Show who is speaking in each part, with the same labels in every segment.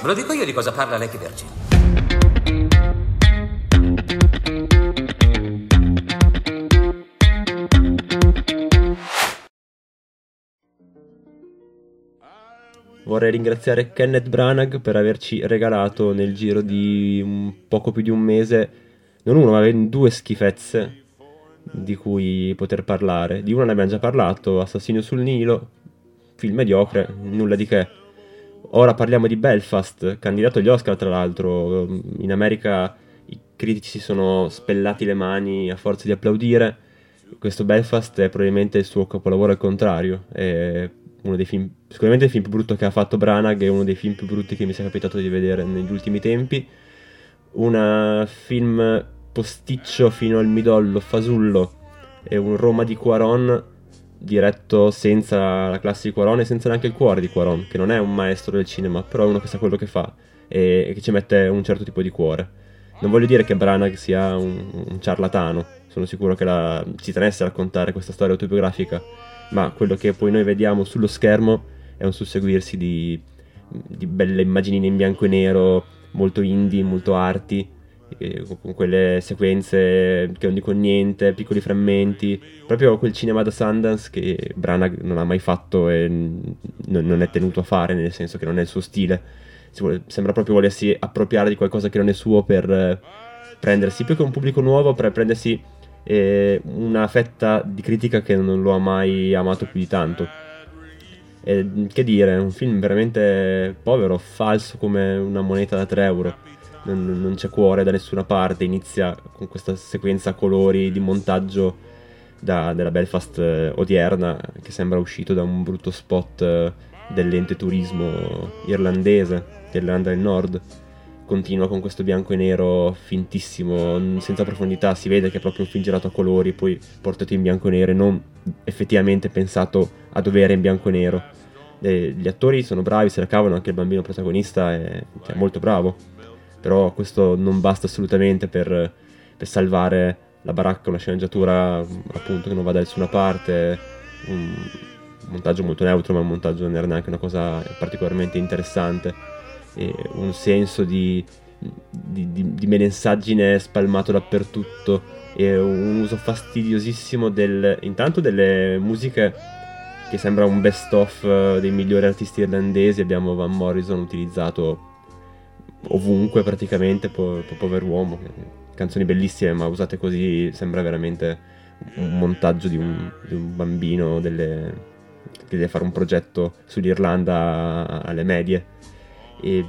Speaker 1: Ve lo dico io di cosa parla Lecky Virgin.
Speaker 2: Vorrei ringraziare Kenneth Branagh per averci regalato nel giro di un poco più di un mese non uno ma due schifezze di cui poter parlare. Di una ne abbiamo già parlato, Assassino sul Nilo, film mediocre, nulla di che. Ora parliamo di Belfast, candidato agli Oscar tra l'altro. In America i critici si sono spellati le mani a forza di applaudire. Questo Belfast è probabilmente il suo capolavoro al contrario. È uno dei film, sicuramente il film più brutto che ha fatto Branagh, è uno dei film più brutti che mi sia capitato di vedere negli ultimi tempi. Un film posticcio fino al midollo, fasullo. È un Roma di Quaron diretto senza la classe di Quaron e senza neanche il cuore di Quaron, che non è un maestro del cinema, però è uno che sa quello che fa e, e che ci mette un certo tipo di cuore. Non voglio dire che Branagh sia un, un ciarlatano, sono sicuro che la, ci tenesse a raccontare questa storia autobiografica, ma quello che poi noi vediamo sullo schermo è un susseguirsi di, di belle immaginine in bianco e nero, molto indie, molto arti, con quelle sequenze che non dicono niente, piccoli frammenti, proprio quel cinema da Sundance che Branagh non ha mai fatto e non è tenuto a fare, nel senso che non è il suo stile. Sembra proprio volersi appropriare di qualcosa che non è suo per eh, prendersi più che un pubblico nuovo, per prendersi eh, una fetta di critica che non lo ha mai amato più di tanto. E, che dire, un film veramente povero, falso come una moneta da 3 euro non, non, c'è cuore da nessuna parte, inizia con questa sequenza a colori di montaggio da, della Belfast eh, odierna che sembra uscito da un brutto spot eh, dell'ente turismo irlandese, dell'Irlanda del Nord. Continua con questo bianco e nero fintissimo, senza profondità, si vede che è proprio un film girato a colori, poi portato in bianco e nero e non effettivamente pensato a dovere in bianco e nero. E gli attori sono bravi, se la cavano, anche il bambino protagonista è, è molto bravo però questo non basta assolutamente per, per salvare la baracca, una sceneggiatura appunto che non va da nessuna parte, un montaggio molto neutro ma un montaggio non era neanche una cosa particolarmente interessante. E un senso di, di, di, di menessaggine spalmato dappertutto. E un uso fastidiosissimo del, intanto delle musiche che sembra un best of dei migliori artisti irlandesi. Abbiamo Van Morrison utilizzato ovunque praticamente, po- po- pover'uomo. Canzoni bellissime, ma usate così sembra veramente un montaggio di un, di un bambino delle, che deve fare un progetto sull'Irlanda alle medie. E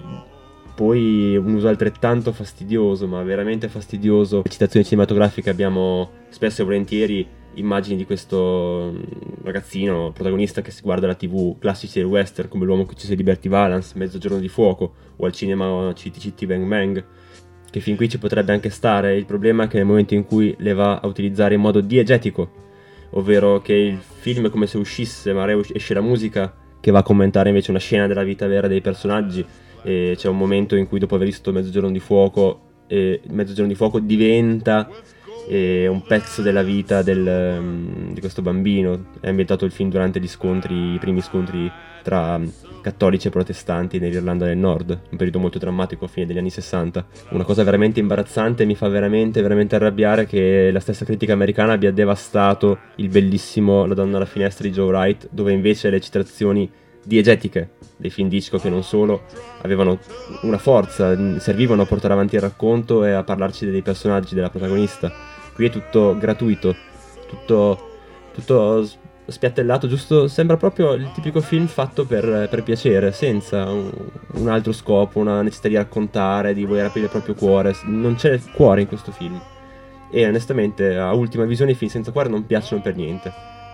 Speaker 2: poi un uso altrettanto fastidioso, ma veramente fastidioso. Citazioni cinematografiche abbiamo spesso e volentieri immagini di questo mm, ragazzino protagonista che si guarda la tv classici del western come l'uomo che uccise Liberty Valance, Mezzogiorno di fuoco o al cinema City City Bang Bang che fin qui ci potrebbe anche stare, il problema è che nel momento in cui le va a utilizzare in modo diegetico, ovvero che il film è come se uscisse, ma esce la musica che va a commentare invece una scena della vita vera dei personaggi, e c'è un momento in cui dopo aver visto Mezzogiorno di fuoco, eh, Mezzogiorno di fuoco diventa è un pezzo della vita del, um, di questo bambino. È ambientato il film durante scontri, i primi scontri tra um, cattolici e protestanti nell'Irlanda del Nord, un periodo molto drammatico a fine degli anni 60. Una cosa veramente imbarazzante mi fa veramente, veramente arrabbiare che la stessa critica americana abbia devastato il bellissimo La donna alla finestra di Joe Wright, dove invece le citazioni diegetiche dei film disco che non solo avevano una forza, servivano a portare avanti il racconto e a parlarci dei personaggi, della protagonista qui è tutto gratuito, tutto, tutto spiattellato, giusto? Sembra proprio il tipico film fatto per, per piacere, senza un, un, altro scopo, una necessità di raccontare, di voler aprire il proprio cuore. Non c'è cuore in questo film. E onestamente, a ultima visione, i film senza cuore non piacciono per niente.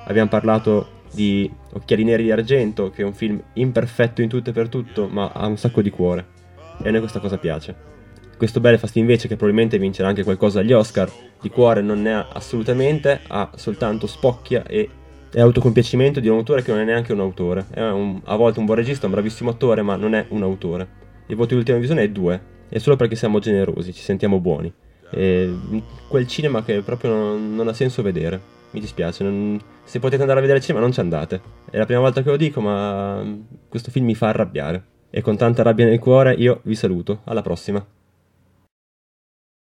Speaker 2: Abbiamo parlato di Occhiali Neri di Argento, che è un film imperfetto in tutto e per tutto, ma ha un sacco di cuore. E a noi questa cosa piace. Questo Belfast invece, che probabilmente vincerà anche qualcosa agli Oscar, di cuore non ne ha assolutamente, ha soltanto spocchia e è autocompiacimento di un autore che non è neanche un autore. È un, a volte un buon regista, un bravissimo attore, ma non è un autore. Il voto di ultima visione è 2, è solo perché siamo generosi, ci sentiamo buoni. E quel cinema che proprio non, non ha senso vedere. Mi dispiace, non, se potete andare a vedere il cinema non ci andate. È la prima volta che lo dico, ma questo film mi fa arrabbiare. e con tanta rabbia nel cuore io vi saluto. Alla prossima.